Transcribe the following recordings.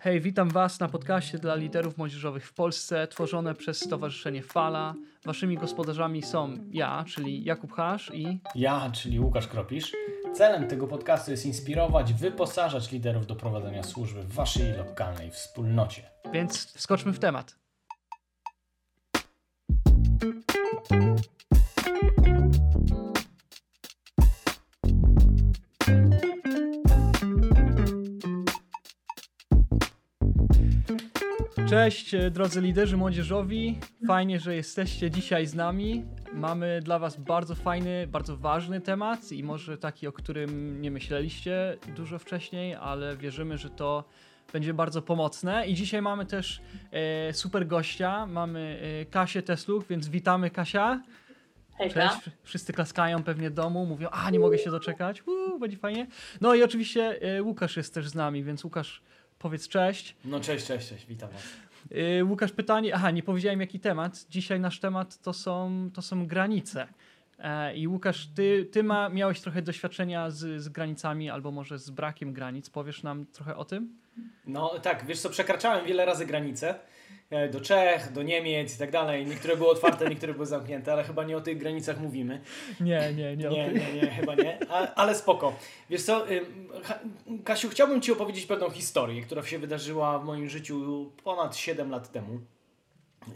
Hej, witam Was na podcaście dla liderów młodzieżowych w Polsce, tworzone przez Stowarzyszenie Fala. Waszymi gospodarzami są ja, czyli Jakub Hasz i Ja, czyli Łukasz Kropisz. Celem tego podcastu jest inspirować, wyposażać liderów do prowadzenia służby w Waszej lokalnej wspólnocie. Więc wskoczmy w temat. Cześć e, drodzy liderzy młodzieżowi, fajnie, że jesteście dzisiaj z nami. Mamy dla Was bardzo fajny, bardzo ważny temat i może taki, o którym nie myśleliście dużo wcześniej, ale wierzymy, że to będzie bardzo pomocne. I dzisiaj mamy też e, super gościa, mamy e, Kasię Tesluk, więc witamy Kasia. Cześć, wszyscy klaskają pewnie w domu, mówią, a nie mogę się doczekać, Uuu, będzie fajnie. No i oczywiście e, Łukasz jest też z nami, więc Łukasz powiedz cześć. No cześć, cześć, cześć, witam Was. Yy, Łukasz, pytanie. Aha, nie powiedziałem jaki temat. Dzisiaj nasz temat to są, to są granice. E, I Łukasz, ty, ty ma, miałeś trochę doświadczenia z, z granicami, albo może z brakiem granic. Powiesz nam trochę o tym? No tak, wiesz co, przekraczałem wiele razy granice. E, Do Czech, do Niemiec i tak dalej. Niektóre były otwarte, niektóre były zamknięte, ale chyba nie o tych granicach mówimy. Nie, nie, nie. Nie, nie, nie, chyba nie. A, ale spoko. Wiesz co, Kasiu, chciałbym Ci opowiedzieć pewną historię, która się wydarzyła w moim życiu ponad 7 lat temu.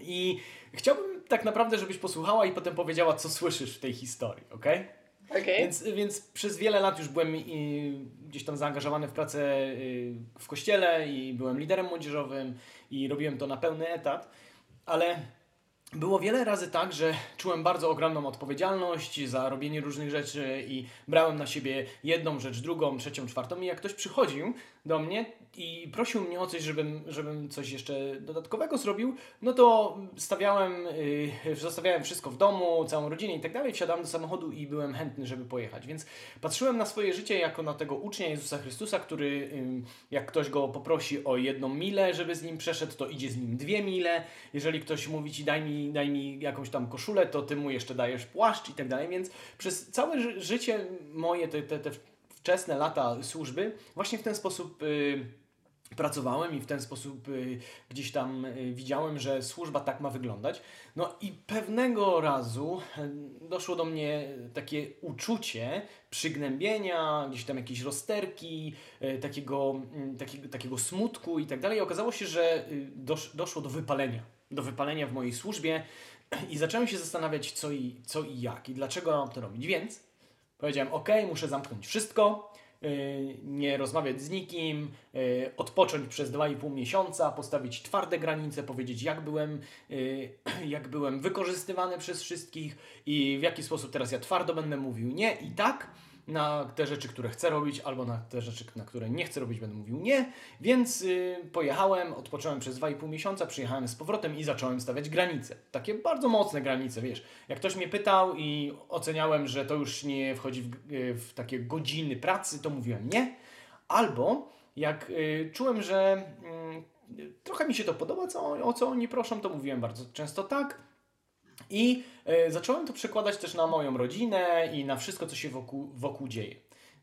I chciałbym tak naprawdę, żebyś posłuchała i potem powiedziała, co słyszysz w tej historii, ok? Okej. Więc, więc przez wiele lat już byłem i, gdzieś tam zaangażowany w pracę y, w kościele i byłem liderem młodzieżowym i robiłem to na pełny etat, ale było wiele razy tak, że czułem bardzo ogromną odpowiedzialność za robienie różnych rzeczy i brałem na siebie jedną rzecz, drugą, trzecią, czwartą i jak ktoś przychodził do mnie i prosił mnie o coś, żebym, żebym coś jeszcze dodatkowego zrobił, no to stawiałem, yy, zostawiałem wszystko w domu, całą rodzinę i tak dalej, wsiadałem do samochodu i byłem chętny, żeby pojechać. Więc patrzyłem na swoje życie jako na tego ucznia Jezusa Chrystusa, który yy, jak ktoś go poprosi o jedną milę, żeby z nim przeszedł, to idzie z nim dwie mile. Jeżeli ktoś mówi ci daj mi, daj mi jakąś tam koszulę, to ty mu jeszcze dajesz płaszcz i tak dalej. Więc przez całe ży- życie moje, te, te, te wczesne lata służby, właśnie w ten sposób y, pracowałem i w ten sposób y, gdzieś tam y, widziałem, że służba tak ma wyglądać. No i pewnego razu y, doszło do mnie takie uczucie przygnębienia, gdzieś tam jakieś rozterki, takiego, takiego, takiego smutku i tak dalej. Okazało się, że dosz, doszło do wypalenia. Do wypalenia w mojej służbie i zacząłem się zastanawiać co i, co i jak i dlaczego mam to robić. Więc Powiedziałem, ok, muszę zamknąć wszystko, nie rozmawiać z nikim, yy, odpocząć przez 2,5 miesiąca, postawić twarde granice, powiedzieć jak byłem, yy, jak byłem wykorzystywany przez wszystkich i w jaki sposób teraz ja twardo będę mówił nie. I tak na te rzeczy, które chcę robić, albo na te rzeczy, na które nie chcę robić, będę mówił nie. Więc yy, pojechałem, odpocząłem przez 2,5 miesiąca, przyjechałem z powrotem i zacząłem stawiać granice. Takie bardzo mocne granice, wiesz. Jak ktoś mnie pytał i oceniałem, że to już nie wchodzi w, yy, w takie godziny pracy, to mówiłem nie. Albo jak yy, czułem, że yy, trochę mi się to podoba, co, o co oni proszą, to mówiłem bardzo często tak. I e, zacząłem to przekładać też na moją rodzinę i na wszystko, co się wokół, wokół dzieje.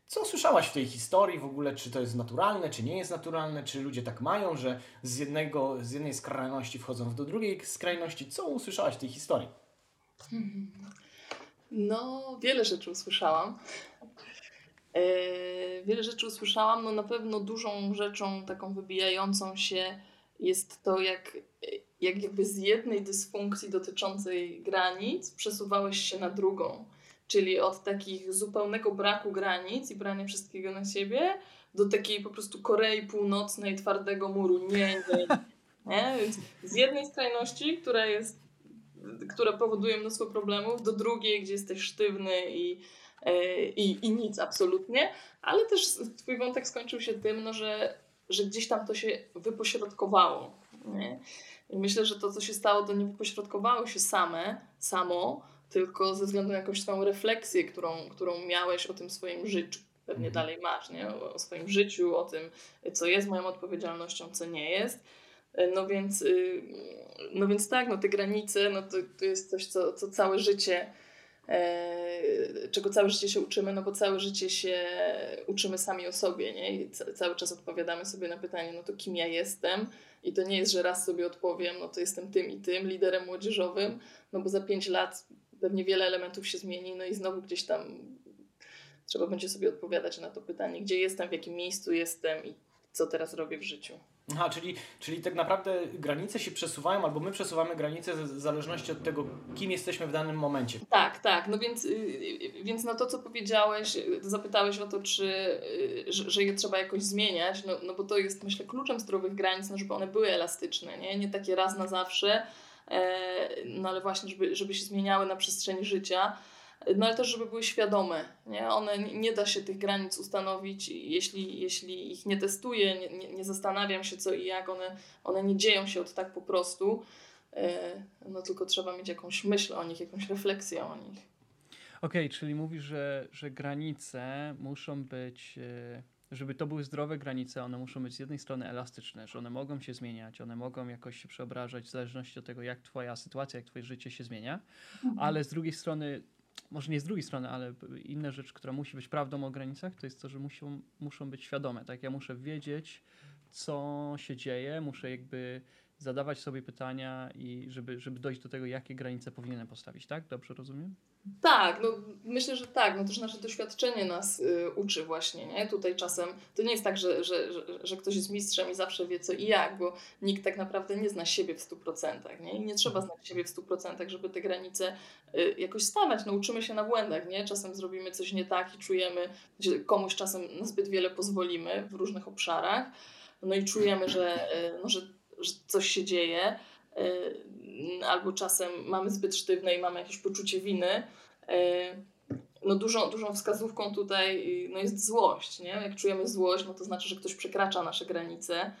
Co słyszałaś w tej historii w ogóle? Czy to jest naturalne, czy nie jest naturalne? Czy ludzie tak mają, że z, jednego, z jednej skrajności wchodzą do drugiej skrajności? Co usłyszałaś w tej historii? No, wiele rzeczy usłyszałam. E, wiele rzeczy usłyszałam. No na pewno dużą rzeczą taką wybijającą się jest to, jak, jak jakby z jednej dysfunkcji dotyczącej granic przesuwałeś się na drugą. Czyli od takich zupełnego braku granic i brania wszystkiego na siebie do takiej po prostu Korei Północnej, twardego muru. Nie, nie. nie? Więc z jednej skrajności, która jest które powodują mnóstwo problemów, do drugiej, gdzie jesteś sztywny i, e, i, i nic absolutnie, ale też twój wątek skończył się tym, no, że, że gdzieś tam to się wypośrodkowało. Nie? I myślę, że to, co się stało, to nie wypośrodkowało się same, samo, tylko ze względu na jakąś swoją refleksję, którą, którą miałeś o tym swoim życiu. Pewnie Mhm. dalej masz, nie? O, o swoim życiu, o tym, co jest moją odpowiedzialnością, co nie jest. No więc, y, no więc tak, no te granice, no to, to jest coś, co, co całe życie e, czego całe życie się uczymy, no bo całe życie się uczymy sami o sobie, nie? I cały czas odpowiadamy sobie na pytanie, no to kim ja jestem? I to nie jest, że raz sobie odpowiem, no to jestem tym i tym, liderem młodzieżowym, no bo za pięć lat pewnie wiele elementów się zmieni, no i znowu gdzieś tam trzeba będzie sobie odpowiadać na to pytanie, gdzie jestem, w jakim miejscu jestem i co teraz robię w życiu. Aha, czyli, czyli tak naprawdę granice się przesuwają, albo my przesuwamy granice w zależności od tego, kim jesteśmy w danym momencie. Tak, tak. No więc, y, więc na to, co powiedziałeś, zapytałeś o to, czy, y, że je trzeba jakoś zmieniać, no, no bo to jest, myślę, kluczem zdrowych granic, no żeby one były elastyczne, nie, nie takie raz na zawsze, e, no ale właśnie, żeby, żeby się zmieniały na przestrzeni życia no ale też, żeby były świadome. Nie? One, nie da się tych granic ustanowić, jeśli, jeśli ich nie testuję, nie, nie, nie zastanawiam się co i jak, one, one nie dzieją się od tak po prostu, e, no tylko trzeba mieć jakąś myśl o nich, jakąś refleksję o nich. Okej, okay, czyli mówisz, że, że granice muszą być, e, żeby to były zdrowe granice, one muszą być z jednej strony elastyczne, że one mogą się zmieniać, one mogą jakoś się przeobrażać w zależności od tego, jak twoja sytuacja, jak twoje życie się zmienia, mhm. ale z drugiej strony może nie z drugiej strony, ale inna rzecz, która musi być prawdą o granicach, to jest to, że muszą, muszą być świadome. Tak, ja muszę wiedzieć, co się dzieje, muszę jakby zadawać sobie pytania i żeby, żeby dojść do tego, jakie granice powinienem postawić, tak? Dobrze rozumiem? Tak, no myślę, że tak. No też nasze doświadczenie nas y, uczy właśnie, nie? Tutaj czasem to nie jest tak, że, że, że, że, ktoś jest mistrzem i zawsze wie co i jak, bo nikt tak naprawdę nie zna siebie w 100%, nie? I nie trzeba znać siebie w 100%, żeby te granice y, jakoś stawiać. No uczymy się na błędach, nie? Czasem zrobimy coś nie tak i czujemy, że komuś czasem zbyt wiele pozwolimy w różnych obszarach, no i czujemy, że, y, no, że, że coś się dzieje Y, albo czasem mamy zbyt sztywne i mamy jakieś poczucie winy, y, no dużą, dużą wskazówką tutaj no jest złość. Nie? Jak czujemy złość, no to znaczy, że ktoś przekracza nasze granice,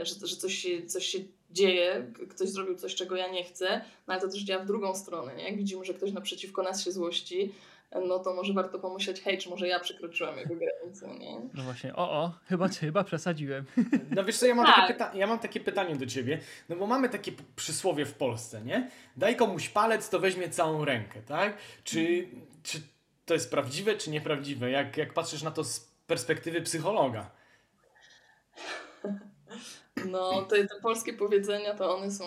y, że, że coś, coś się dzieje, ktoś zrobił coś, czego ja nie chcę, no ale to też działa w drugą stronę. Nie? Jak widzimy, że ktoś naprzeciwko nas się złości, no to może warto pomyśleć, hej, czy może ja przekroczyłem jego granicę, nie? No właśnie, o, o, chyba, chyba przesadziłem. No wiesz co, ja mam, tak. takie pyta- ja mam takie pytanie do ciebie, no bo mamy takie przysłowie w Polsce, nie? Daj komuś palec, to weźmie całą rękę, tak? Czy, czy to jest prawdziwe, czy nieprawdziwe? Jak, jak patrzysz na to z perspektywy psychologa? No, te, te polskie powiedzenia, to one są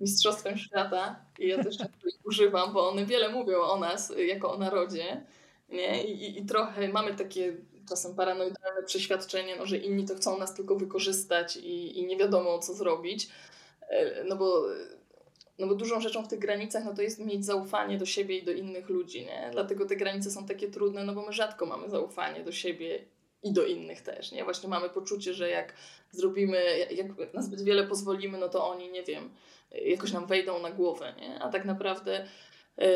mistrzostwem świata i ja też używam, bo one wiele mówią o nas jako o narodzie. Nie? I, i trochę mamy takie czasem paranoidalne przeświadczenie, no, że inni to chcą nas tylko wykorzystać i, i nie wiadomo co zrobić. E, no bo, no bo dużą rzeczą w tych granicach no to jest mieć zaufanie do siebie i do innych ludzi. Nie? Dlatego te granice są takie trudne, no bo my rzadko mamy zaufanie do siebie i do innych też. Nie? Właśnie mamy poczucie, że jak zrobimy, jak na zbyt wiele pozwolimy, no to oni, nie wiem, jakoś nam wejdą na głowę, nie? A tak naprawdę e,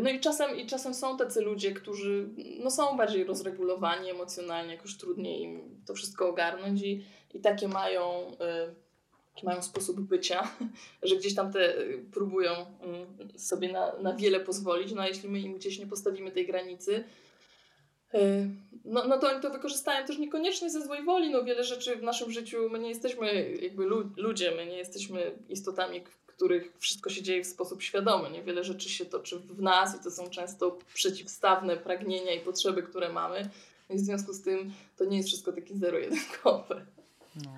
no i czasem, i czasem są tacy ludzie, którzy no, są bardziej rozregulowani emocjonalnie, jakoś trudniej im to wszystko ogarnąć i, i takie mają, e, taki mają sposób bycia, że gdzieś tam te próbują mm, sobie na, na wiele pozwolić, no a jeśli my im gdzieś nie postawimy tej granicy, e, no, no to oni to wykorzystają też niekoniecznie ze złej woli. No wiele rzeczy w naszym życiu, my nie jesteśmy jakby ludzie, my nie jesteśmy istotami, których wszystko się dzieje w sposób świadomy. Niewiele rzeczy się toczy w nas i to są często przeciwstawne pragnienia i potrzeby, które mamy. No I w związku z tym to nie jest wszystko takie zero-jedynkowe. No.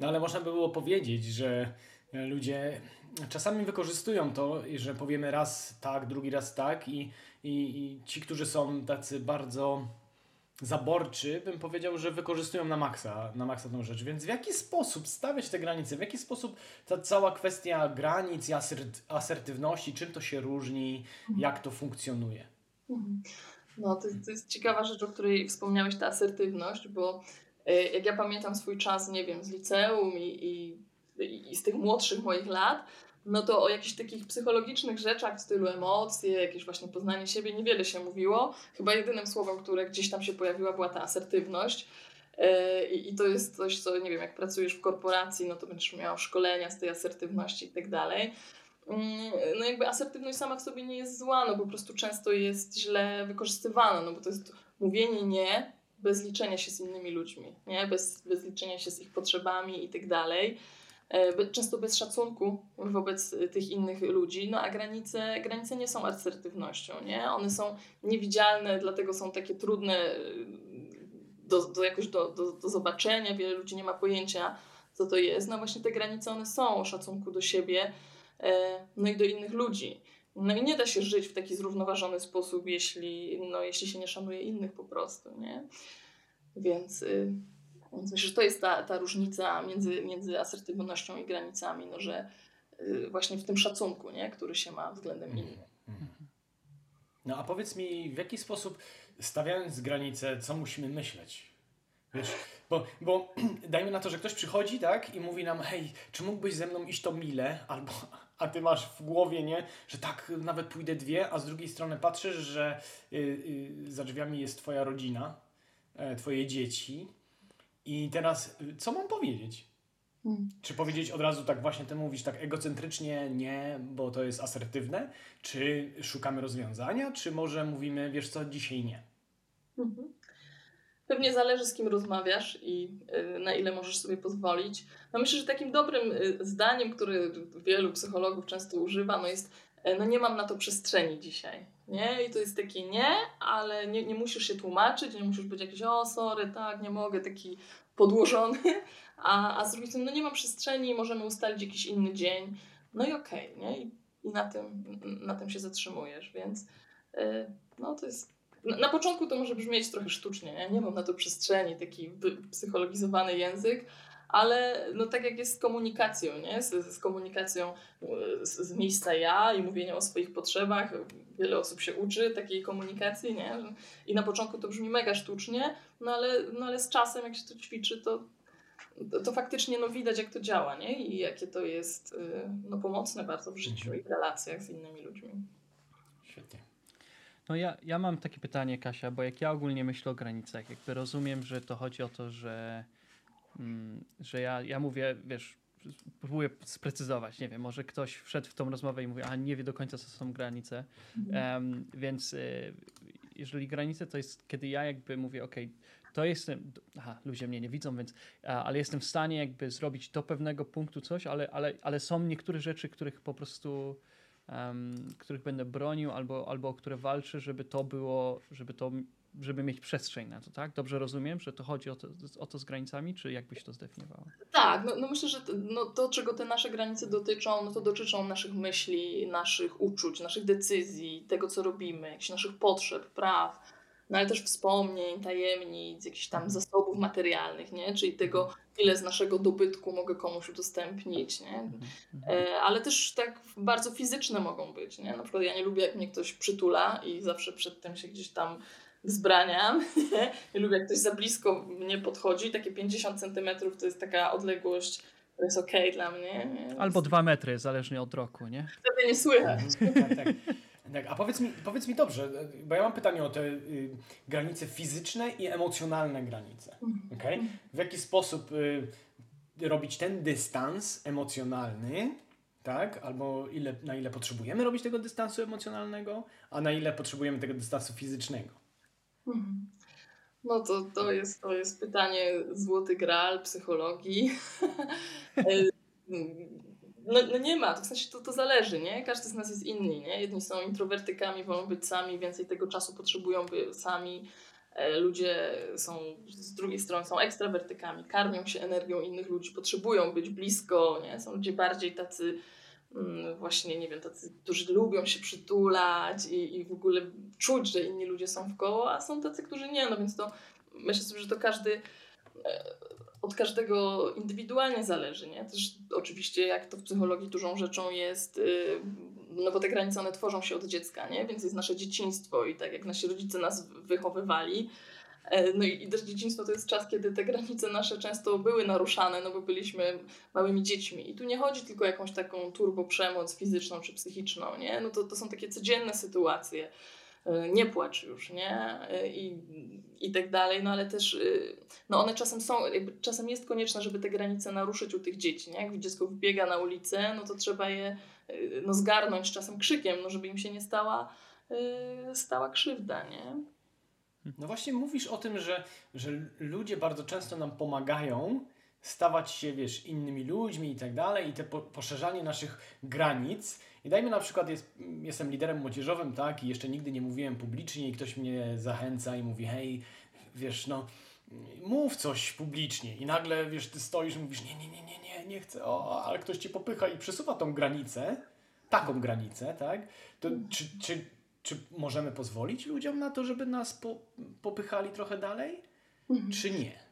no ale można by było powiedzieć, że ludzie czasami wykorzystują to, że powiemy raz tak, drugi raz tak i, i, i ci, którzy są tacy bardzo zaborczy, bym powiedział, że wykorzystują na maksa, na maksa tą rzecz. Więc w jaki sposób stawiać te granice? W jaki sposób ta cała kwestia granic i asert asertywności, czym to się różni, jak to funkcjonuje? Mhm. No, to, to jest ciekawa rzecz, o której wspomniałeś, ta asertywność, bo e, jak ja pamiętam swój czas, nie wiem, z liceum i, i, i z tych młodszych moich lat, no to o jakichś takich psychologicznych rzeczach w stylu emocje, jakieś właśnie poznanie siebie niewiele się mówiło. Chyba jedynym słowem, które gdzieś tam się pojawiła, była ta asertywność. E, I to jest coś, co nie wiem, jak pracujesz w korporacji, no to będziesz miał szkolenia z tej asertywności i tak dalej. Mm, no jakby asertywność sama w sobie nie jest zła, no po prostu często jest źle wykorzystywana, no bo to jest mówienie nie bez liczenia się z innymi ludźmi, nie? Bez, bez liczenia się z ich potrzebami i tak dalej. E, często bez szacunku wobec tych innych ludzi, no a granice, granice nie są asertywnością, nie? One są niewidzialne, dlatego są takie trudne e, do, do jakoś do, do, do zobaczenia, wiele ludzi nie ma pojęcia, co to jest. No właśnie te granice, one są o szacunku do siebie, e, no i do innych ludzi. No i nie da się żyć w taki zrównoważony sposób, jeśli, no, jeśli się nie szanuje innych po prostu, nie? Więc, y, więc myślę, że to jest ta, ta różnica między, między asertywnością i granicami, no, że y, właśnie w tym szacunku, nie? który się ma względem mhm. innych. Mhm. No a powiedz mi, w jaki sposób stawiając granice, co musimy myśleć? Wiesz, bo, bo dajmy na to, że ktoś przychodzi, tak, i mówi nam, hej, czy mógłbyś ze mną iść to mile, albo, a ty masz w głowie, nie, że tak, nawet pójdę dwie, a z drugiej strony patrzysz, że y, y, za drzwiami jest twoja rodzina, y, twoje dzieci i teraz co mam powiedzieć? Hmm. Czy powiedzieć od razu tak właśnie ty mówisz tak egocentrycznie nie, bo to jest asertywne? Czy szukamy rozwiązania? Czy może mówimy, wiesz co, dzisiaj nie? Mhm. Pewnie zależy z kim rozmawiasz i y, na ile możesz sobie pozwolić. No myślę, że takim dobrym y, zdaniem, które wielu psychologów często używa, no jest no nie mam na to przestrzeni dzisiaj. Nie? I to jest takie nie, ale nie, nie musisz się tłumaczyć, nie musisz być jakiś o sorry, tak, nie mogę, taki podłożony, a, a z drugiej strony no nie mam przestrzeni, możemy ustalić jakiś inny dzień. No i okej, okay, nie? I, I, na, tym, na tym się zatrzymujesz, więc no to jest na, początku to może brzmieć trochę sztucznie, nie? nie mam na to przestrzeni, taki psychologizowany język, ale no tak jak jest z komunikacją, nie? Z, z komunikacją z, z, miejsca ja i mówieniem o swoich potrzebach. Wiele osób się uczy takiej komunikacji, nie? I na początku to brzmi mega sztucznie, no ale, no ale z czasem, jak się to ćwiczy, to, to, to faktycznie no widać, jak to działa, nie? I jakie to jest y, no, pomocne bardzo w życiu mhm. i w relacjach z innymi ludźmi. Świetnie. No ja, ja mam takie pytanie, Kasia, bo jak ja ogólnie myślę o granicach, jakby rozumiem, że to chodzi o to, że, że ja, ja mówię, wiesz, próbuję sprecyzować, nie wiem, może ktoś wszedł w tą rozmowę i mówi, a nie wie do końca, co są granice, um, więc y, jeżeli granice to jest, kiedy ja jakby mówię, ok, to jestem, aha, ludzie mnie nie widzą, więc, a, ale jestem w stanie jakby zrobić do pewnego punktu coś, ale, ale, ale są niektóre rzeczy, których po prostu um, których będę bronił albo, albo o które walczę, żeby to było, żeby to żeby mieć przestrzeń na to, tak? Dobrze rozumiem, że to chodzi o to, o to z granicami, czy jakbyś to zdefiniowała? Tak, no, no myślę, że to, no, to, czego te nasze granice dotyczą, no to dotyczą naszych myśli, naszych uczuć, naszych decyzji, tego, co robimy, jakichś naszych potrzeb, praw, no ale też wspomnień, tajemnic, jakichś tam mhm. zasobów materialnych, nie? Czyli tego, ile z naszego dobytku mogę komuś udostępnić, nie? Mhm, mhm. E, ale też tak bardzo fizyczne mogą być, nie? Na przykład ja nie lubię, jak mnie ktoś przytula i zawsze przed tym się gdzieś tam wzbraniam. Nie, nie lubię, jak ktoś za blisko mnie podchodzi. Takie 50 centymetrów to jest taka odległość, to jest okej okay dla mnie. Nie? Albo dwa metry, zależnie od roku, nie? Wtedy nie słychać. tak, tak. Tak, a powiedz mi, powiedz mi dobrze, bo ja mam pytanie o te y, granice fizyczne i emocjonalne granice. Okay? W jaki sposób y, robić ten dystans emocjonalny, tak? Albo ile, na ile potrzebujemy robić tego dystansu emocjonalnego, a na ile potrzebujemy tego dystansu fizycznego? Mhm. No to, to, jest, to jest pytanie złoty graal psychologii. No, no, nie ma, to w sensie to, to zależy, nie? Każdy z nas jest inny, nie? Jedni są introwertykami, wolą być sami, więcej tego czasu potrzebują by sami. E, ludzie są z drugiej strony są ekstrawertykami, karmią się energią innych ludzi, potrzebują być blisko, nie? Są ludzie bardziej tacy mm, właśnie, nie wiem, tacy, którzy lubią się przytulać i, i w ogóle czuć, że inni ludzie są w koło, a są tacy, którzy nie, no więc to myślę sobie, że to każdy od każdego indywidualnie zależy, nie? Też oczywiście, jak to w psychologii dużą rzeczą jest, y, no bo te granice one tworzą się od dziecka, nie? Więc jest nasze dzieciństwo i tak jak nasi rodzice nas wychowywali, e, no i, też dzieciństwo to jest czas, kiedy te granice nasze często były naruszane, no bo byliśmy małymi dziećmi. I tu nie chodzi tylko o jakąś taką turbo przemoc fizyczną czy psychiczną, nie? No to, to są takie codzienne sytuacje. E, nie płacz już, nie? E, I, i tak dalej, no ale też e, no one czasem są, czasem jest konieczne, żeby te granice naruszyć u tych dzieci, nie? Jak dziecko wybiega na ulicę, no to trzeba je no, zgarnąć czasem krzykiem, no żeby im się nie stała, stała krzywda, nie? No właśnie mówisz o tym, że, że ludzie bardzo często nam pomagają stawać się, wiesz, innymi ludźmi i tak dalej, i te po, poszerzanie naszych granic. I dajmy na przykład, jest, jestem liderem młodzieżowym, tak, i jeszcze nigdy nie mówiłem publicznie, i ktoś mnie zachęca i mówi, hej, wiesz, no, mów coś publicznie. I nagle, wiesz, ty stoisz i mówisz, nie, nie, nie, nie, nie, nie chcę, o, ale ktoś cię popycha i przesuwa tą granicę, taką granicę, tak, to czy, czy, czy możemy pozwolić ludziom na to, żeby nas po, popychali trochę dalej, czy nie?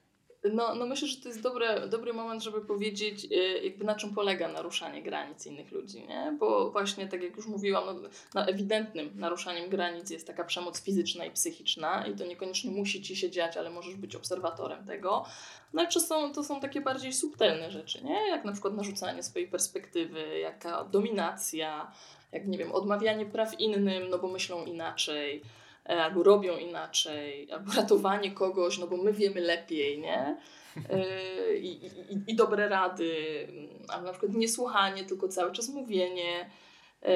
No, no myślę, że to jest dobry, dobry moment, żeby powiedzieć, y, jakby na czym polega naruszanie granic innych ludzi, nie? Bo właśnie, tak jak już mówiłam, no, no ewidentnym naruszaniem granic jest taka przemoc fizyczna i psychiczna i to niekoniecznie musi ci się dziać, ale możesz być obserwatorem tego. No czy są, to są takie bardziej subtelne rzeczy, nie? Jak na przykład narzucanie swojej perspektywy, jaka dominacja, jak nie wiem, odmawianie praw innym, no bo myślą inaczej, albo robią inaczej, albo ratowanie kogoś, no bo my wiemy lepiej, nie? E, I, i, i dobre rady, albo na przykład niesłuchanie, tylko cały czas mówienie, e,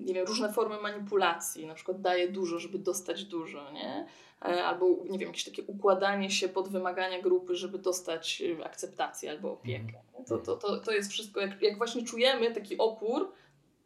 nie wiem, różne formy manipulacji, na przykład daje dużo, żeby dostać dużo, nie? Albo, nie wiem, jakieś takie układanie się pod wymagania grupy, żeby dostać akceptację albo opiekę. To, to, to, to jest wszystko, jak, jak właśnie czujemy taki opór,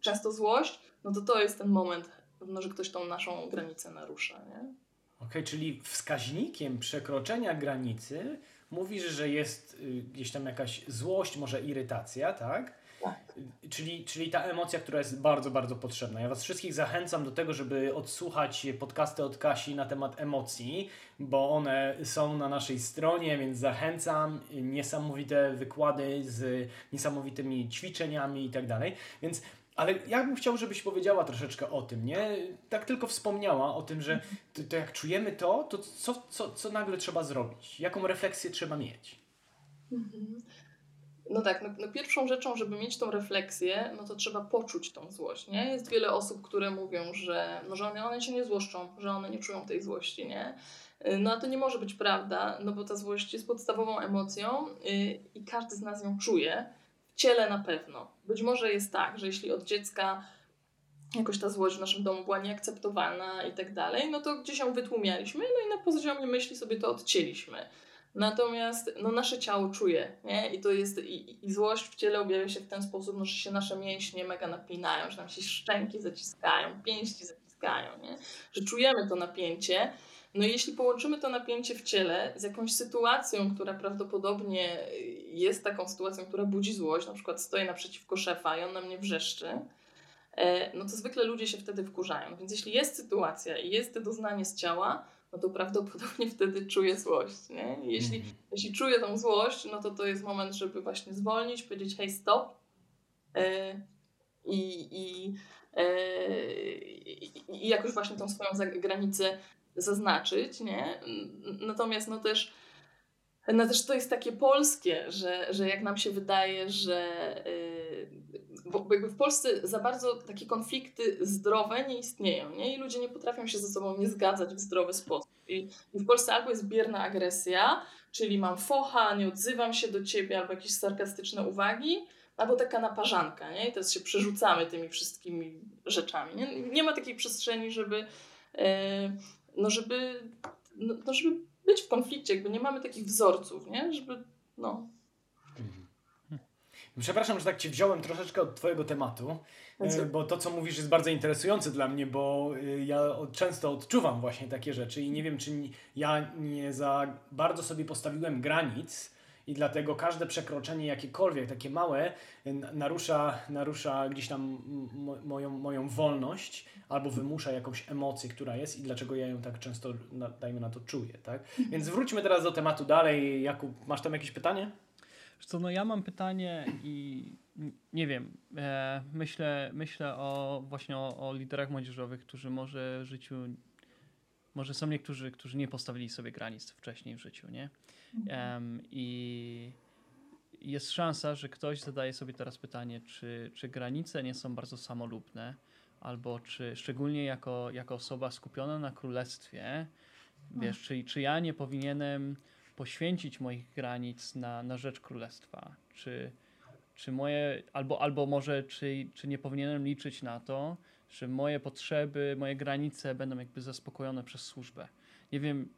często złość, no to to jest ten moment pewno, że ktoś tą naszą granicę narusza. Nie? Okej, okay, czyli wskaźnikiem przekroczenia granicy mówisz, że jest y, gdzieś tam jakaś złość, może irytacja, tak? Tak. Czyli, czyli ta emocja, która jest bardzo, bardzo potrzebna. Ja Was wszystkich zachęcam do tego, żeby odsłuchać podcasty od Kasi na temat emocji, bo one są na naszej stronie, więc zachęcam. Niesamowite wykłady z niesamowitymi ćwiczeniami i tak dalej. Więc ale ja bym chciał, żebyś powiedziała troszeczkę o tym, nie? Tak tylko wspomniała o tym, że to, to jak czujemy to, to co, co, co nagle trzeba zrobić? Jaką refleksję trzeba mieć? Mhm. No tak, no, no, pierwszą rzeczą, żeby mieć tą refleksję, no to trzeba poczuć tą złość, nie? Jest wiele osób, które mówią, że, no, że one, one się nie złoszczą, że one nie czują tej złości, nie? No a to nie może być prawda, no bo ta złość jest podstawową emocją yy, i każdy z nas ją czuje ciele na pewno. Być może jest tak, że jeśli od dziecka jakoś ta złość w naszym domu była nieakceptowana i tak dalej, no to gdzieś ją wytłumialiśmy, no i na poziomie myśli sobie to odcięliśmy. Natomiast no, nasze ciało czuje, nie? I to jest, i, i złość w ciele objawia się w ten sposób, no, że się nasze mięśnie mega napinają, że nam się szczęki zaciskają, pięści zaciskają, nie? Że czujemy to napięcie, no i jeśli połączymy to napięcie w ciele z jakąś sytuacją, która prawdopodobnie jest taką sytuacją, która budzi złość, na przykład stoję naprzeciwko szefa i on na mnie wrzeszczy, e, no to zwykle ludzie się wtedy wkurzają. Więc jeśli jest sytuacja i jest to doznanie z ciała, no to prawdopodobnie wtedy czuję złość. Nie? Jeśli, mm. jeśli czuję tą złość, no to to jest moment, żeby właśnie zwolnić, powiedzieć hej stop e, i, i, e, i, i jakoś właśnie tą swoją granicę zaznaczyć, nie? Natomiast no też, no też to jest takie polskie, że, że jak nam się wydaje, że yy, bo jakby w Polsce za bardzo takie konflikty zdrowe nie istnieją, nie? I ludzie nie potrafią się ze sobą nie zgadzać w zdrowy sposób. I, w Polsce albo jest bierna agresja, czyli mam focha, nie odzywam się do ciebie, albo jakieś sarkastyczne uwagi, albo taka naparzanka, nie? I teraz się przerzucamy tymi wszystkimi rzeczami. Nie, nie ma takiej przestrzeni, żeby yy, no żeby, no, no, żeby być w konflikcie, jakby nie mamy takich wzorców, nie? Żeby, no. Mhm. Przepraszam, że tak Cię wziąłem troszeczkę od Twojego tematu, e, bo to, co mówisz, jest bardzo interesujące dla mnie, bo e, ja często odczuwam właśnie takie rzeczy i nie wiem, czy ja nie za bardzo sobie postawiłem granic i dlatego każde przekroczenie, jakiekolwiek, takie małe, narusza, narusza gdzieś tam moją, moją wolność albo wymusza jakąś emocję, która jest i dlaczego ja ją tak często, dajmy na to, czuję, tak? Więc wróćmy teraz do tematu dalej. Jakub, masz tam jakieś pytanie? Co, no ja mam pytanie i nie wiem, e, myślę, myślę o właśnie o, o liderach młodzieżowych, którzy może w życiu może są niektórzy, którzy nie postawili sobie granic wcześniej w życiu, nie? Um, I jest szansa, że ktoś zadaje sobie teraz pytanie, czy, czy granice nie są bardzo samolubne, albo czy szczególnie jako, jako osoba skupiona na królestwie, wiesz, czy, czy ja nie powinienem poświęcić moich granic na, na rzecz królestwa, czy, czy moje, albo, albo może czy, czy nie powinienem liczyć na to, że moje potrzeby, moje granice będą jakby zaspokojone przez służbę. Nie wiem,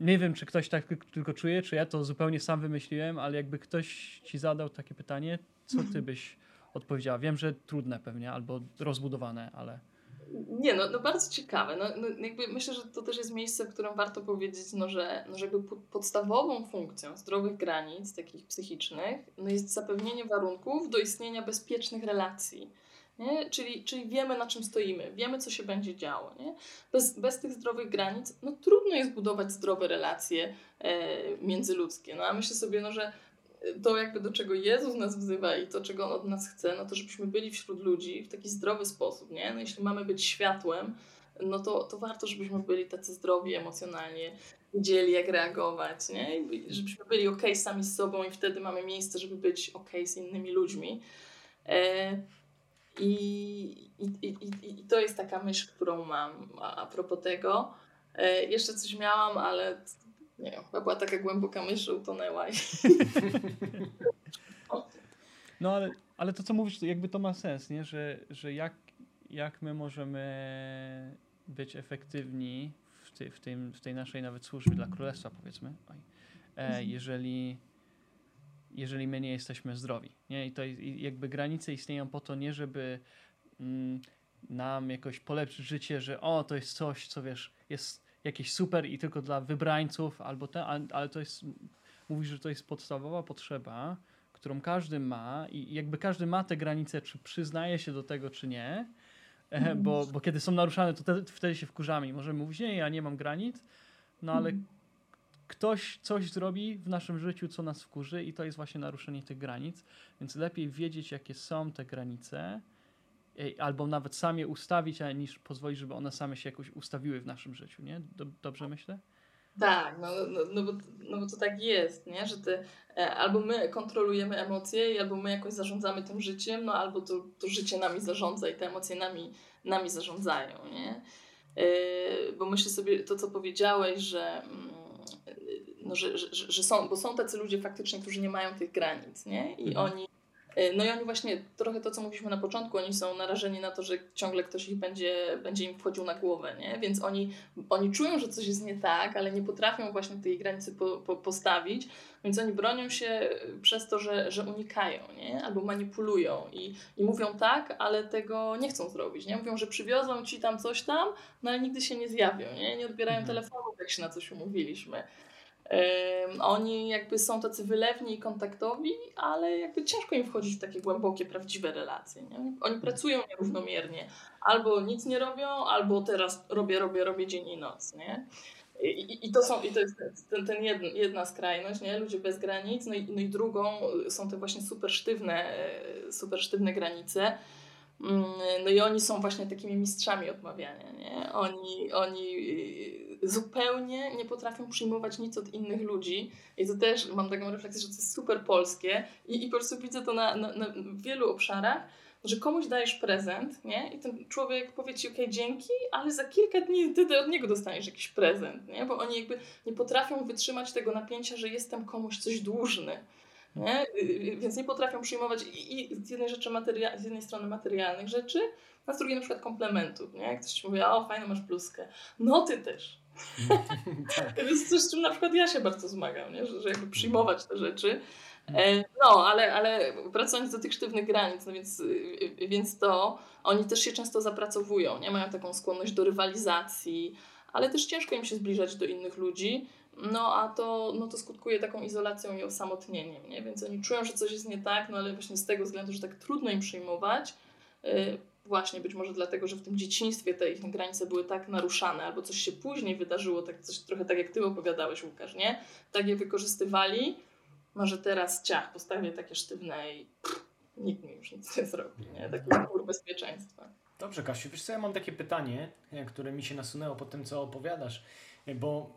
nie wiem, czy ktoś tak tylko czuje, czy ja to zupełnie sam wymyśliłem, ale jakby ktoś ci zadał takie pytanie, co ty byś odpowiedziała? Wiem, że trudne pewnie, albo rozbudowane, ale... Nie, no, no bardzo ciekawe. No, no, jakby myślę, że to też jest miejsce, w którym warto powiedzieć, no, że, no, jakby podstawową funkcją zdrowych granic, takich psychicznych, no, jest zapewnienie warunków do istnienia bezpiecznych relacji. Nie? Czyli, czyli wiemy, na czym stoimy, wiemy, co się będzie działo. Nie? Bez, bez tych zdrowych granic no, trudno jest budować zdrowe relacje e, międzyludzkie. No, a myślę sobie, no, że to jakby do czego Jezus nas wzywa i to, czego On od nas chce, no to żebyśmy byli wśród ludzi w taki zdrowy sposób, nie? No jeśli mamy być światłem, no to, to warto, żebyśmy byli tacy zdrowi emocjonalnie, wiedzieli jak reagować, nie? Żebyśmy byli ok sami z sobą i wtedy mamy miejsce, żeby być ok z innymi ludźmi. E, i, i, i, I to jest taka myśl, którą mam a, propos tego. E, jeszcze coś miałam, ale nie wiem, była taka głęboka myśl, że utonęła. I... No ale, ale to, co mówisz, jakby to ma sens, nie? Że, że jak, jak my możemy być efektywni w, ty, w, tym, w tej naszej nawet służbie dla królestwa, powiedzmy, e, mhm. jeżeli, jeżeli my nie jesteśmy zdrowi. Nie? I to jakby granice istnieją po to nie, żeby mm, nam jakoś polepszyć życie, że o, to jest coś, co wiesz, jest jakieś super i tylko dla wybrańców, albo ten, ale to jest, mówisz, że to jest podstawowa potrzeba, którą każdy ma i jakby każdy ma te granice, czy przyznaje się do tego, czy nie, bo, bo kiedy są naruszane, to te, wtedy się wkurzamy i możemy mówić, nie, ja nie mam granic, no ale mm. Ktoś coś zrobi w naszym życiu, co nas wkurzy i to jest właśnie naruszenie tych granic, więc lepiej wiedzieć, jakie są te granice, albo nawet sami je ustawić, niż pozwolić, żeby one same się jakoś ustawiły w naszym życiu, nie? Dobrze myślę? Tak, no, no, no, bo, no bo to tak jest, nie? że ty, e, albo my kontrolujemy emocje, albo my jakoś zarządzamy tym życiem, no albo to, to życie nami zarządza i te emocje nami, nami zarządzają. Nie? Yy, bo myślę sobie to, co powiedziałeś, że, mm, no, że, że, że, są, bo są tacy ludzie faktycznie, którzy nie mają tych granic, nie? I mhm. oni E, no i oni właśnie, trochę to, co mówiliśmy na początku, oni są narażeni na to, że ciągle ktoś ich będzie, będzie im wchodził na głowę, nie? Więc oni, oni czują, że coś jest nie tak, ale nie potrafią właśnie tej granicy po, po, postawić, więc oni bronią się przez to, że, że unikają, nie? Albo manipulują i, i mówią tak, ale tego nie chcą zrobić, nie? Mówią, że przywiozą ci tam coś tam, no ale nigdy się nie zjawią, nie? Nie odbierają mhm. telefonu, jak się na coś umówiliśmy. Oni jakby są tacy wylewni i kontaktowi, ale jakby ciężko im wchodzić w takie głębokie, prawdziwe relacje. Nie? Oni mhm. pracują nierównomiernie. Albo nic nie robią, albo teraz robię, robię, robię dzień i noc. Nie? I, i to, są, i to jest ten, ten jedna, jedna skrajność, nie? ludzie bez granic, no i, no i drugą są te właśnie super sztywne, super sztywne granice. Mm, no i oni są właśnie takimi mistrzami odmawiania. Nie? Oni, oni zupełnie nie potrafią przyjmować nic od innych ludzi. I to też mam taką refleksję, że to jest super polskie. I, i po prostu widzę to na, na, na wielu obszarach, że komuś dajesz prezent, nie? I ten człowiek powie ci, ok, dzięki, ale za kilka dni ty od niego dostaniesz jakiś prezent, nie? Bo oni jakby nie potrafią wytrzymać tego napięcia, że jestem komuś coś dłużny. Nie? Y, y, więc nie potrafią przyjmować i, i z, jednej rzeczy materia- z jednej strony materialnych rzeczy, a z drugiej na przykład komplementów. Nie? Jak ktoś ci mówi, o fajnie masz bluzkę. No ty też. tak. To jest coś, z czym na przykład ja się bardzo zmagam, nie? Że, że jakby przyjmować te rzeczy. E, no, ale, ale wracając do tych sztywnych granic, no więc, y, więc to oni też się często zapracowują, nie mają taką skłonność do rywalizacji, ale też ciężko im się zbliżać do innych ludzi, no a to, no to skutkuje taką izolacją i osamotnieniem, nie? więc oni czują, że coś jest nie tak, no ale właśnie z tego względu, że tak trudno im przyjmować, y, właśnie być może dlatego, że w tym dzieciństwie te ich granice były tak naruszane, albo coś się później wydarzyło, tak, coś trochę tak jak ty opowiadałeś, Łukasz, nie? Tak je wykorzystywali, może teraz ciach, postawię takie sztywne i pff, nikt mi już nic nie zrobi, nie? Taki mur bezpieczeństwa. Dobrze, Kasiu, wiesz co, ja mam takie pytanie, które mi się nasunęło po tym, co opowiadasz, bo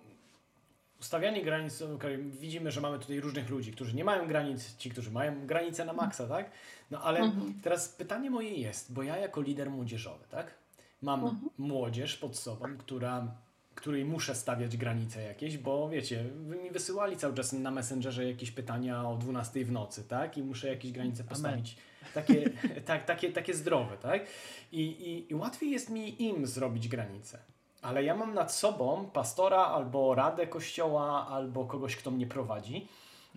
ustawianie granic, widzimy, że mamy tutaj różnych ludzi, którzy nie mają granic, ci, którzy mają granice na maksa, tak? No ale mhm. teraz pytanie moje jest, bo ja jako lider młodzieżowy, tak? Mam mhm. młodzież pod sobą, która, której muszę stawiać granice jakieś, bo wiecie, wy mi wysyłali cały czas na Messengerze jakieś pytania o 12 w nocy, tak? I muszę jakieś granice postawić. Takie, tak, takie, takie zdrowe, tak? I, i, I łatwiej jest mi im zrobić granice. Ale ja mam nad sobą pastora albo radę kościoła, albo kogoś, kto mnie prowadzi.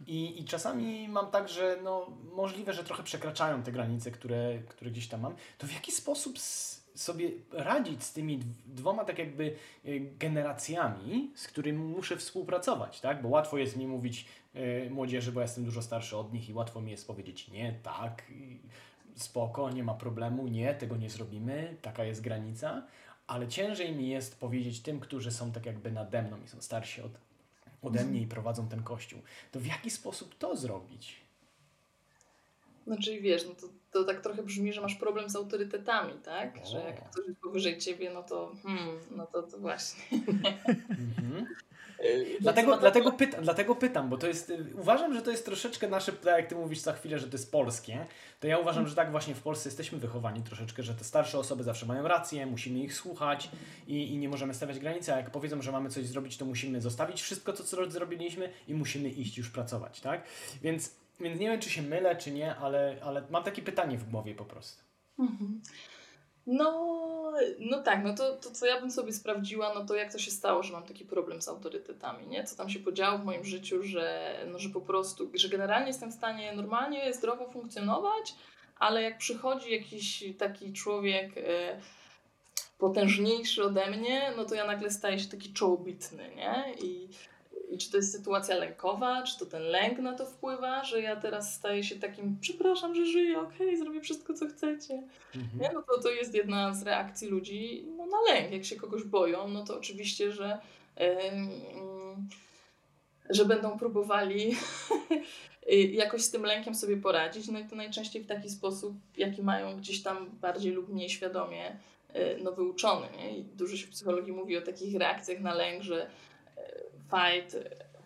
I, I czasami mam tak, że no, możliwe, że trochę przekraczają te granice, które, które gdzieś tam mam. To w jaki sposób sobie radzić z tymi dwoma tak jakby y, generacjami, z którymi muszę współpracować, tak? Bo łatwo jest mi mówić yy, młodzieży, bo ja jestem dużo starszy od nich i łatwo mi jest powiedzieć nie, tak, spoko, nie ma problemu, nie, tego nie zrobimy, taka jest granica, ale ciężej mi jest powiedzieć tym, którzy są tak jakby nade mną i są starsi od, ode mnie i prowadzą ten kościół. To w jaki sposób to zrobić? Znaczy wiesz, no to, to tak trochę brzmi, że masz problem z autorytetami, tak? O. Że jak ktoś jest powyżej ciebie, no to hmm, no to, to właśnie. Mhm. Y, dlatego, dlatego, pyta, dlatego pytam, bo to jest, y, uważam, że to jest troszeczkę nasze, tak jak ty mówisz za chwilę, że to jest polskie, to ja uważam, że tak właśnie w Polsce jesteśmy wychowani troszeczkę, że te starsze osoby zawsze mają rację, musimy ich słuchać i, i nie możemy stawiać granicy, a jak powiedzą, że mamy coś zrobić, to musimy zostawić wszystko, co, co zrobiliśmy i musimy iść już pracować, tak? Więc, więc nie wiem, czy się mylę, czy nie, ale, ale mam takie pytanie w głowie po prostu. Mhm. No, no tak, no to, to co ja bym sobie sprawdziła, no to jak to się stało, że mam taki problem z autorytetami, nie? Co tam się podziało w moim życiu, że, no, że po prostu, że generalnie jestem w stanie normalnie, zdrowo funkcjonować, ale jak przychodzi jakiś taki człowiek e, potężniejszy ode mnie, no to ja nagle staję się taki czołobitny, nie? I, i czy to jest sytuacja lękowa, czy to ten lęk na to wpływa, że ja teraz staję się takim, przepraszam, że żyję, okej, okay, zrobię wszystko, co chcecie. Mhm. Nie? No to, to jest jedna z reakcji ludzi no, na lęk. Jak się kogoś boją, no to oczywiście, że, yy, że będą próbowali jakoś z tym lękiem sobie poradzić. No i to najczęściej w taki sposób, jaki mają gdzieś tam bardziej lub mniej świadomie y, no, wyuczony. Nie? I dużo się w psychologii mówi o takich reakcjach na lęk, że fight,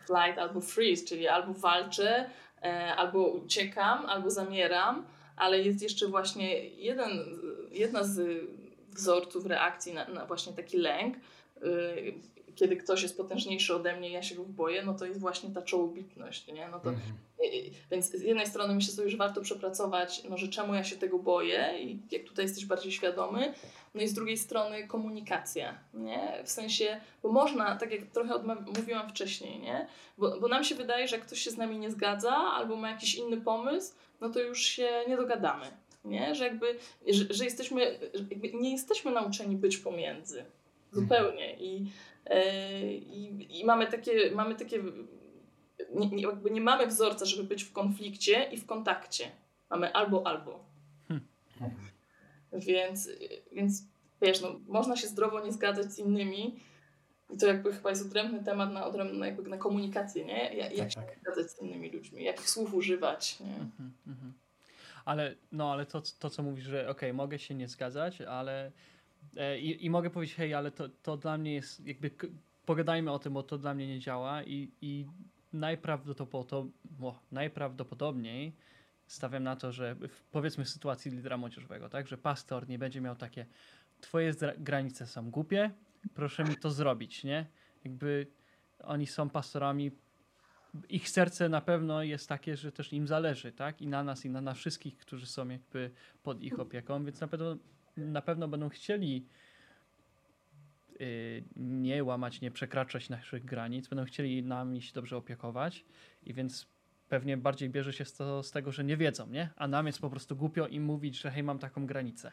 flight albo freeze, czyli albo walczę, e, albo uciekam, albo zamieram, ale jest jeszcze właśnie jeden, jedna z wzorców reakcji na, na właśnie taki lęk, y, kiedy ktoś jest potężniejszy ode mnie, ja się go boję, no to jest właśnie ta czołobitność, nie? No to, mhm. Więc z jednej strony myślę sobie, że warto przepracować, no, że czemu ja się tego boję i jak tutaj jesteś bardziej świadomy, no i z drugiej strony komunikacja, nie? W sensie, bo można, tak jak trochę mówiłam wcześniej, nie? Bo, bo nam się wydaje, że jak ktoś się z nami nie zgadza albo ma jakiś inny pomysł, no to już się nie dogadamy, nie? Że jakby, że, że jesteśmy, jakby nie jesteśmy nauczeni być pomiędzy. Zupełnie. I, i, i mamy takie, mamy takie nie, jakby nie mamy wzorca, żeby być w konflikcie i w kontakcie. Mamy albo, albo. Hmm. Więc, więc wiesz, no, można się zdrowo nie zgadzać z innymi. I to jakby chyba jest odrębny temat na, odrębny, jakby na komunikację, nie? Jak, tak, się tak. zgadzać z innymi ludźmi, jakich słów używać, nie? Mhm, mhm. Ale, no, ale to, to, co mówisz, że okej, okay, mogę się nie zgadzać, ale i, i mogę powiedzieć, hej, ale to, to dla mnie jest, jakby pogadajmy o tym, bo to dla mnie nie działa i, i najprawdopodobniej stawiam na to, że w, powiedzmy w sytuacji lidera młodzieżowego, tak, że pastor nie będzie miał takie twoje granice są głupie, proszę mi to zrobić, nie? Jakby oni są pastorami, ich serce na pewno jest takie, że też im zależy, tak? I na nas, i na, na wszystkich, którzy są jakby pod ich opieką, więc na pewno, na pewno będą chcieli Y, nie łamać, nie przekraczać naszych granic, będą chcieli nami się dobrze opiekować i więc pewnie bardziej bierze się to z tego, że nie wiedzą, nie? A nam jest po prostu głupio im mówić, że hej, mam taką granicę.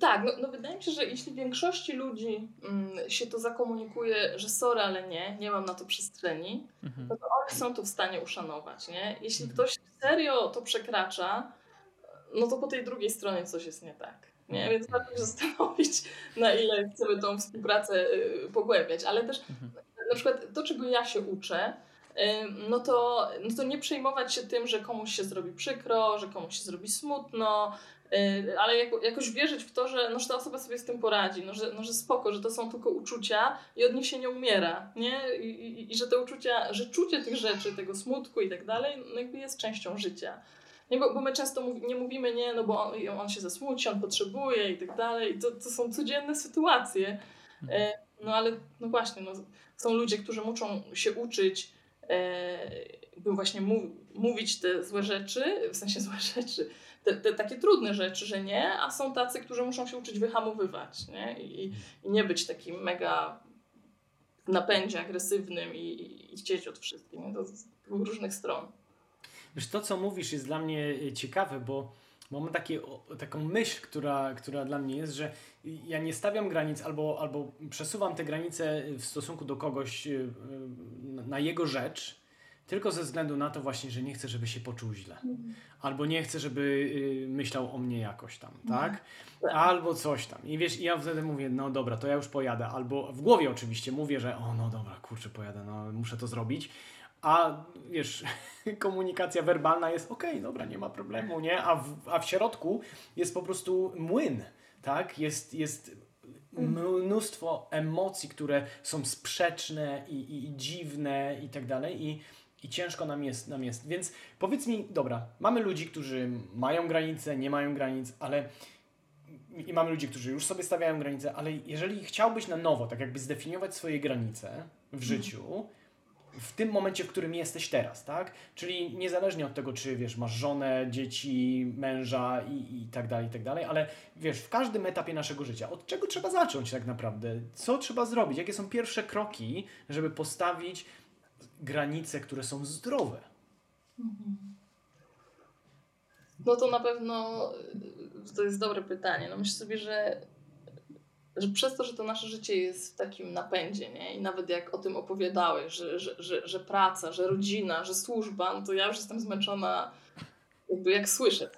Tak, no, no wydaje mi się, że jeśli większości ludzi mm, się to zakomunikuje, że sorry, ale nie, nie mam na to przestrzeni, mhm. to, to oni są to w stanie uszanować, nie? Jeśli mhm. ktoś serio to przekracza, no to po tej drugiej stronie coś jest nie tak. Nie? Więc warto się zastanowić, na ile chcemy tą współpracę y, pogłębiać. Ale też mhm. na przykład to, czego ja się uczę, y, no to, no to nie przejmować się tym, że komuś się zrobi przykro, że komuś się zrobi smutno, y, ale jako, jakoś wierzyć w to, że, no, że ta osoba sobie z tym poradzi, no, że, no, że spoko, że to są tylko uczucia i od nich się nie umiera, nie? I, i, i że te uczucia, że czucie tych rzeczy, tego smutku i tak dalej, no jakby jest częścią życia. Nie, bo, bo my często mów, nie mówimy nie, no bo on, on, się zasmuci, on potrzebuje i tak dalej. To, to są codzienne sytuacje. E, no ale no właśnie, no, są ludzie, którzy muszą się uczyć e, bym właśnie mówić te złe rzeczy, w sensie złe rzeczy, te, te, takie trudne rzeczy, że nie, a są tacy, którzy muszą się uczyć wyhamowywać nie? I, i nie być takim mega napędzie agresywnym i, i chcieć od wszystkich. Nie? Z różnych stron. Wiesz, to co mówisz jest dla mnie e, ciekawe, bo mam takie, taką myśl, która, która dla mnie jest, że ja nie stawiam granic albo, albo przesuwam te granice w stosunku do kogoś e, na jego rzecz, tylko ze względu na to właśnie, że nie chcę, żeby się poczuł źle. Mhm. Albo nie chcę, żeby myślał o mnie jakoś tam, mhm. tak? Albo coś tam. I wiesz, ja wtedy mówię, no dobra, to ja już pojadę. Albo w głowie oczywiście mówię, że o, no dobra, kurczę, pojadę, no muszę to zrobić. A wiesz, komunikacja werbalna jest ok, dobra, nie ma problemu, nie? A w, a w środku jest po prostu młyn, tak? Jest, jest mhm. mnóstwo emocji, które są sprzeczne i, i, i dziwne i tak dalej. I i ciężko nam jest, nam jest. Więc powiedz mi, dobra, mamy ludzi, którzy mają granice, nie mają granic, ale i mamy ludzi, którzy już sobie stawiają granice, ale jeżeli chciałbyś na nowo, tak jakby zdefiniować swoje granice w mhm. życiu, w tym momencie, w którym jesteś teraz, tak? Czyli niezależnie od tego, czy wiesz, masz żonę, dzieci, męża i, i tak dalej, i tak dalej, ale wiesz, w każdym etapie naszego życia, od czego trzeba zacząć tak naprawdę? Co trzeba zrobić? Jakie są pierwsze kroki, żeby postawić granice, które są zdrowe? Mhm. No to na pewno to jest dobre pytanie. No myślę sobie, że, że przez to, że to nasze życie jest w takim napędzie, nie? i nawet jak o tym opowiadałeś, że, że, że, że praca, że rodzina, że służba, no to ja już jestem zmęczona, jakby jak słyszę.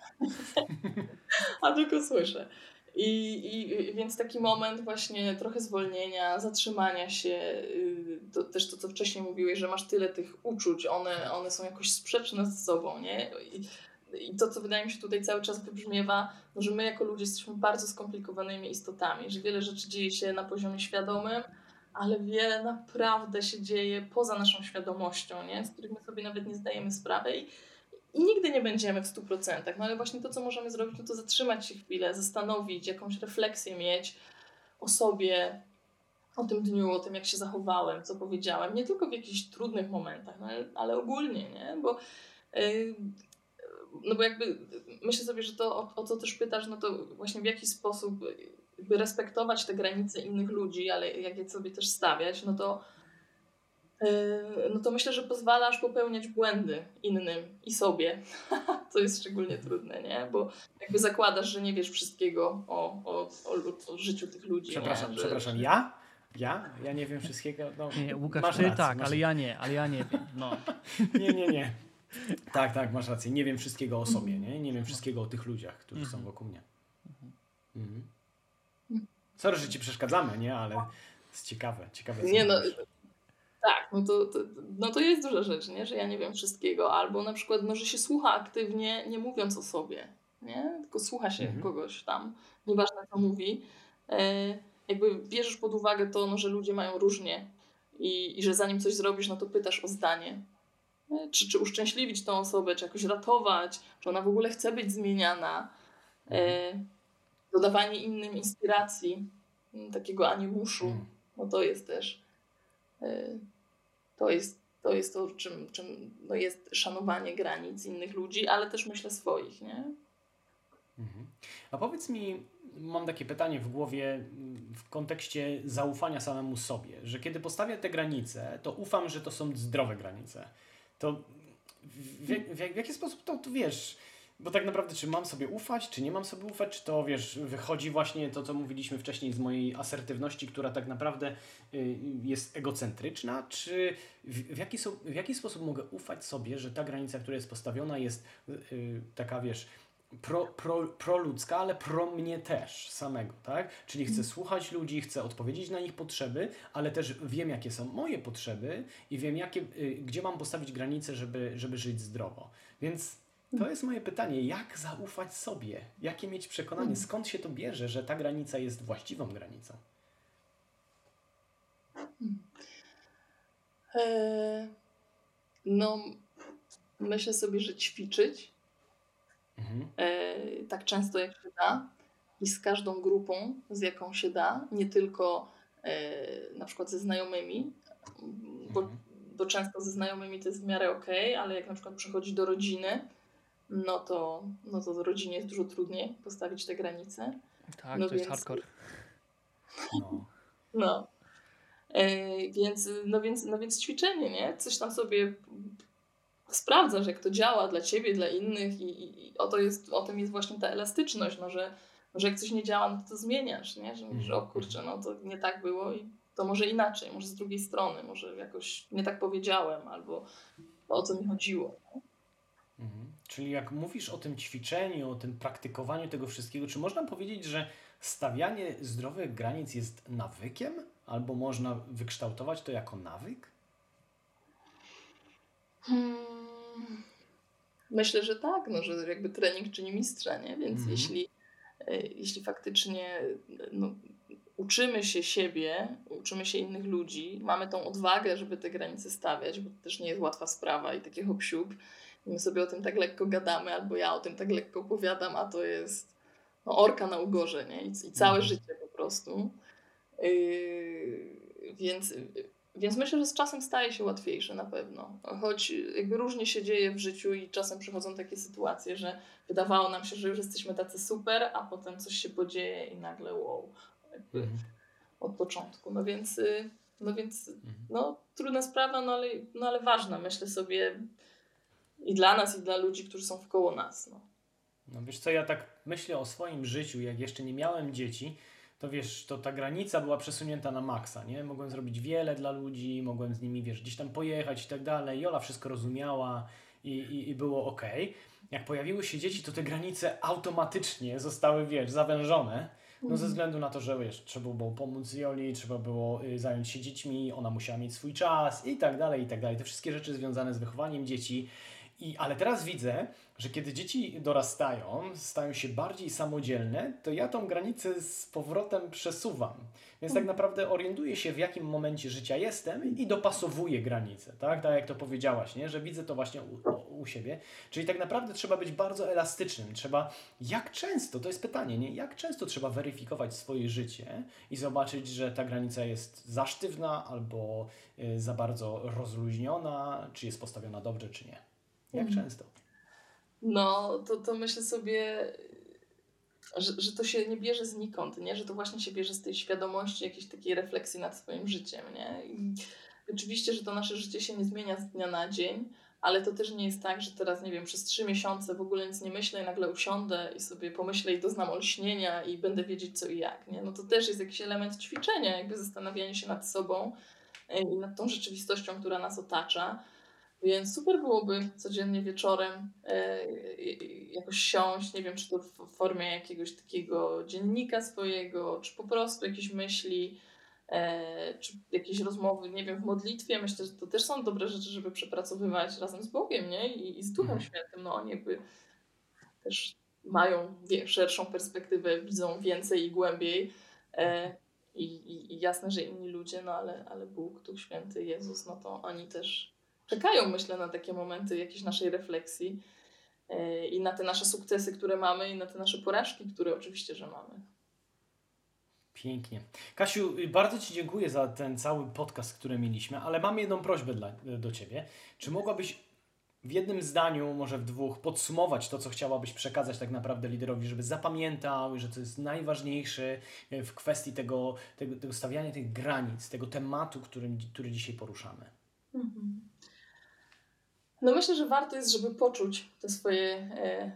A tylko słyszę. I, I, więc taki moment właśnie trochę zwolnienia, zatrzymania się, y, to też to, co wcześniej mówiłeś, że masz tyle tych uczuć, one, one są jakoś sprzeczne z sobą, nie? I, i to, co wydaje mi się tutaj cały czas wybrzmiewa, no, że my jako ludzie jesteśmy bardzo skomplikowanymi istotami, że wiele rzeczy dzieje się na poziomie świadomym, ale wiele naprawdę się dzieje poza naszą świadomością, nie? z których my sobie nawet nie zdajemy sprawy. I, i nigdy nie będziemy w 100%. No ale właśnie to, co możemy zrobić, no to zatrzymać się chwilę, zastanowić, jakąś refleksję mieć o sobie, o tym dniu, o tym, jak się zachowałem, co powiedziałem. Nie tylko w jakichś trudnych momentach, no, ale, ale ogólnie, nie? Bo, yy, no bo jakby myślę sobie, że to, o, o co też pytasz, no to właśnie w jaki sposób jakby respektować te granice innych ludzi, ale jak je sobie też stawiać, no to Yy, no to myślę, że pozwalasz popełniać błędy innym i sobie, co jest szczególnie trudne, nie? Bo jakby zakładasz, że nie wiesz wszystkiego o, o, o, o życiu tych ludzi. Przepraszam, nie? przepraszam, ja? Ja? Ja nie wiem wszystkiego. No, nie, Łukasz, masz ty tak, masz... ale ja nie, ale ja nie wiem. No. nie, nie, nie. Tak, tak, masz rację. Nie wiem wszystkiego o sobie, nie? Nie wiem wszystkiego o tych ludziach, którzy są wokół mnie. Mhm. Sorry, że ci przeszkadzamy, nie? Ale jest ciekawe. ciekawe nie, no, tak, no to, to, no to jest duża rzecz, nie? że ja nie wiem wszystkiego, albo na przykład, no, że się słucha aktywnie, nie mówiąc o sobie, nie? tylko słucha się mhm. kogoś tam, nieważne co mówi. E, jakby bierzesz pod uwagę to, no, że ludzie mają różnie i, i że zanim coś zrobisz, no to pytasz o zdanie. Czy, czy uszczęśliwić tą osobę, czy jakoś ratować, czy ona w ogóle chce być zmieniana. E, mhm. dodawanie innym inspiracji, takiego animuszu, mhm. no to jest też e, to jest to, jest to czym, czym no jest szanowanie granic innych ludzi, ale też myślę swoich, nie? Mhm. A powiedz mi, mam takie pytanie w głowie mm, w kontekście zaufania samemu sobie, że kiedy postawię te granice, to ufam, że to są zdrowe granice. To w, w, w, jaki sposób to, to wiesz? Bo tak naprawdę, czy mam sobie ufać, czy nie mam sobie ufać, czy to wiesz, wychodzi właśnie to, co mówiliśmy wcześniej z mojej asertywności, która tak naprawdę y, jest egocentryczna, czy w, jaki, so, w jaki sposób mogę ufać sobie, że ta granica, która jest postawiona, jest y, taka, wiesz, pro, pro, proludzka, ale pro mnie też samego, tak? Czyli chcę słuchać ludzi, chcę odpowiedzieć na ich potrzeby, ale też wiem, jakie są moje potrzeby i wiem, jakie, y, gdzie mam postawić granice, żeby, żeby żyć zdrowo. Więc to jest moje pytanie. Jak zaufać sobie? Jakie mieć przekonanie? Hmm. Skąd się to bierze, że ta granica jest właściwą granicą? Hmm. E, no, myślę sobie, że ćwiczyć mhm. e, tak często jak się da i z każdą grupą, z jaką się da, nie tylko e, na przykład ze znajomymi, bo, mhm. to często ze znajomymi to jest w miarę okay, ale jak na przykład przychodzi do rodziny, no to, no to rodzinie jest dużo trudniej postawić te granice. Tak, no to więc, jest hardcore. No. no. E, więc, no, więc, no więc ćwiczenie, nie? Coś tam sobie sprawdzasz, jak to działa dla ciebie, dla innych i, i, i o, to jest, o tym jest właśnie ta elastyczność, no, że, że jak coś nie działa, no to, zmieniasz, nie? Że mówisz, o mhm. kurczę, no to nie tak było i to może inaczej, może z drugiej strony, może jakoś nie tak powiedziałem, albo o co mi chodziło. Mhm. Czyli jak mówisz o tym ćwiczeniu, o tym praktykowaniu tego wszystkiego, czy można powiedzieć, że stawianie zdrowych granic jest nawykiem? Albo można wykształtować to jako nawyk? Hmm. Myślę, że tak, no, że jakby trening czyni mistrza, nie? Więc mhm. jeśli, e, jeśli faktycznie no, uczymy się siebie, uczymy się innych ludzi, mamy tą odwagę, żeby te granice stawiać, bo to też nie jest łatwa sprawa i takie hop my sobie o tym tak lekko gadamy, albo ja o tym tak lekko opowiadam, a to jest no, orka na ugorze, nie? I, i całe mhm. życie po prostu. Yy, więc, więc myślę, że z czasem staje się łatwiejsze na pewno. Choć jakby różnie się dzieje w życiu i czasem przychodzą takie sytuacje, że wydawało nam się, że już jesteśmy tacy super, a potem coś się podzieje i nagle wow. Mhm. Od początku. No więc, y, no więc mhm. no, trudna sprawa, no ale, no ale ważna, myślę sobie i dla nas, i dla ludzi, którzy są wkoło nas. No. No wiesz co, ja tak myślę o swoim życiu, jak jeszcze nie miałem dzieci, to wiesz, to ta granica była przesunięta na maksa, nie? Mogłem zrobić wiele dla ludzi, mogłem z nimi, wiesz, gdzieś tam pojechać i tak dalej. Jola wszystko rozumiała i, i, i było ok. Jak pojawiły się dzieci, to te granice automatycznie zostały, wiesz, zawężone. No ze mhm. względu na to, że wiesz, trzeba było pomóc Joli, trzeba było y, zająć się dziećmi, ona musiała mieć swój czas i tak dalej, i tak dalej. Te wszystkie rzeczy związane z wychowaniem dzieci. I, ale teraz widzę, że kiedy dzieci dorastają, stają się bardziej samodzielne, to ja tą granicę z powrotem przesuwam. Więc tak naprawdę orientuję się, w jakim momencie życia jestem i dopasowuję granice, tak? Tak jak to powiedziałaś, nie? że widzę to właśnie u, u siebie. Czyli tak naprawdę trzeba być bardzo elastycznym. Trzeba, jak często, to jest pytanie, nie? jak często trzeba weryfikować swoje życie i zobaczyć, że ta granica jest za sztywna albo y, za bardzo rozluźniona, czy jest postawiona dobrze, czy nie. Jak mhm. często? No, to, to myślę sobie, że, że to się nie bierze znikąd, nie? Że to właśnie się bierze z tej świadomości, jakiejś takiej refleksji nad swoim życiem, nie? I oczywiście, że to nasze życie się nie zmienia z dnia na dzień, ale to też nie jest tak, że teraz, nie wiem, przez trzy miesiące w ogóle nic nie myślę i nagle usiądę i sobie pomyślę i doznam olśnienia i będę wiedzieć co i jak, nie? No to też jest jakiś element ćwiczenia, jakby zastanawiania się nad sobą e, i nad tą rzeczywistością, która nas otacza. Więc super byłoby codziennie wieczorem e, jakoś siąść, nie wiem, czy to w formie jakiegoś takiego dziennika swojego, czy po prostu jakieś myśli, e, czy jakieś rozmowy, nie wiem, w modlitwie. Myślę, że to też są dobre rzeczy, żeby przepracowywać razem z Bogiem, nie? I, i z Duchem mhm. Świętym. No oni jakby też mają szerszą perspektywę, widzą więcej i głębiej. E, i, i, I jasne, że inni ludzie, no ale, ale Bóg, Duch Święty, Jezus, no to oni też czekają, myślę, na takie momenty jakiejś naszej refleksji e, i na te nasze sukcesy, które mamy, i na te nasze porażki, które oczywiście, że mamy. Pięknie. Kasiu, bardzo Ci dziękuję za ten cały podcast, który mieliśmy, ale mam jedną prośbę dla, do Ciebie. Czy mogłabyś w jednym zdaniu, może w dwóch, podsumować to, co chciałabyś przekazać tak naprawdę liderowi, żeby zapamiętał, że to jest najważniejsze w kwestii tego, tego, tego stawiania tych granic, tego tematu, którym, który dzisiaj poruszamy? Mhm. No myślę, że warto jest, żeby poczuć te swoje,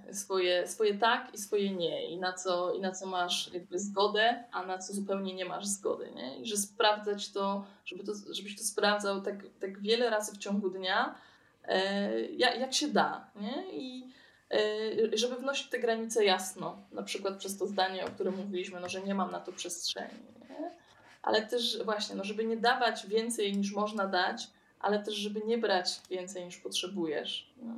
e, swoje, swoje tak i swoje nie i na, co, i na co masz jakby zgodę, a na co zupełnie nie masz zgody, nie? I że sprawdzać to, żeby to, żebyś to sprawdzał tak, tak wiele razy w ciągu dnia, e, jak, jak się da, nie? I e, żeby wnosić te granice jasno, na przykład przez to zdanie, o którym mówiliśmy, no, że nie mam na to przestrzeni, nie? Ale też właśnie, no, żeby nie dawać więcej niż można dać, ale też, żeby nie brać więcej niż potrzebujesz. No.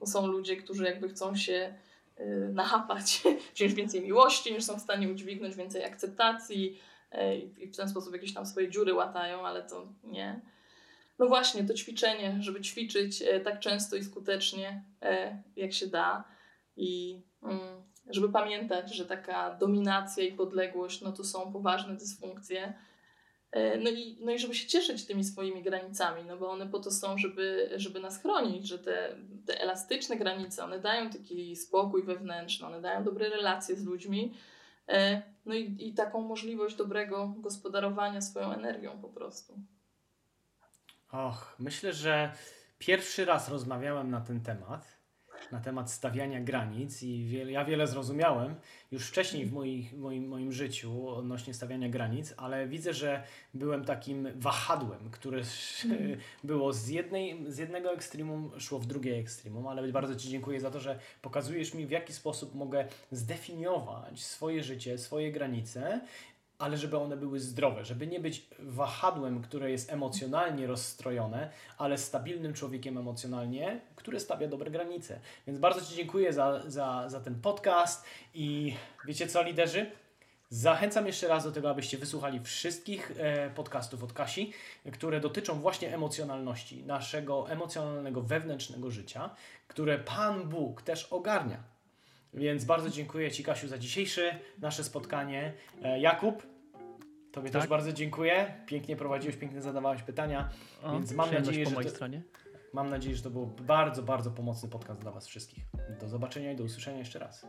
Bo są ludzie, którzy jakby chcą się y, nachapać, wziąć więcej miłości niż są w stanie udźwignąć, więcej akceptacji y, i w ten sposób jakieś tam swoje dziury łatają, ale to nie. No właśnie, to ćwiczenie, żeby ćwiczyć y, tak często i skutecznie, jak się da i mm, żeby pamiętać, że taka dominacja i podległość, no to są poważne dysfunkcje, no i, no i żeby się cieszyć tymi swoimi granicami, no bo one po to są, żeby, żeby nas chronić, że te, te elastyczne granice, one dają taki spokój wewnętrzny, one dają dobre relacje z ludźmi, e, no i, i taką możliwość dobrego gospodarowania swoją energią po prostu. Och, myślę, że pierwszy raz rozmawiałem na ten temat na temat stawiania granic i ja wiele zrozumiałem już wcześniej w moich, moim, moim życiu odnośnie stawiania granic, ale widzę, że byłem takim wahadłem, które było z, jednej, z jednego ekstremum, szło w drugie ekstremum, ale bardzo Ci dziękuję za to, że pokazujesz mi w jaki sposób mogę zdefiniować swoje życie, swoje granice ale żeby one były zdrowe, żeby nie być wahadłem, które jest emocjonalnie rozstrojone, ale stabilnym człowiekiem emocjonalnie, który stawia dobre granice. Więc bardzo Ci dziękuję za, za, za ten podcast i wiecie co, liderzy? Zachęcam jeszcze raz do tego, abyście wysłuchali wszystkich e, podcastów od Kasi, które dotyczą właśnie emocjonalności, naszego emocjonalnego wewnętrznego życia, które Pan Bóg też ogarnia. Więc bardzo dziękuję Ci, Kasiu, za dzisiejsze nasze spotkanie. E, Jakub, Tobie tak? też bardzo dziękuję. Pięknie prowadziłeś, pięknie zadawałeś pytania. O, więc mam nadzieję, po że. To, stronie. Mam nadzieję, że to był bardzo, bardzo pomocny podcast dla Was wszystkich. Do zobaczenia i do usłyszenia jeszcze raz.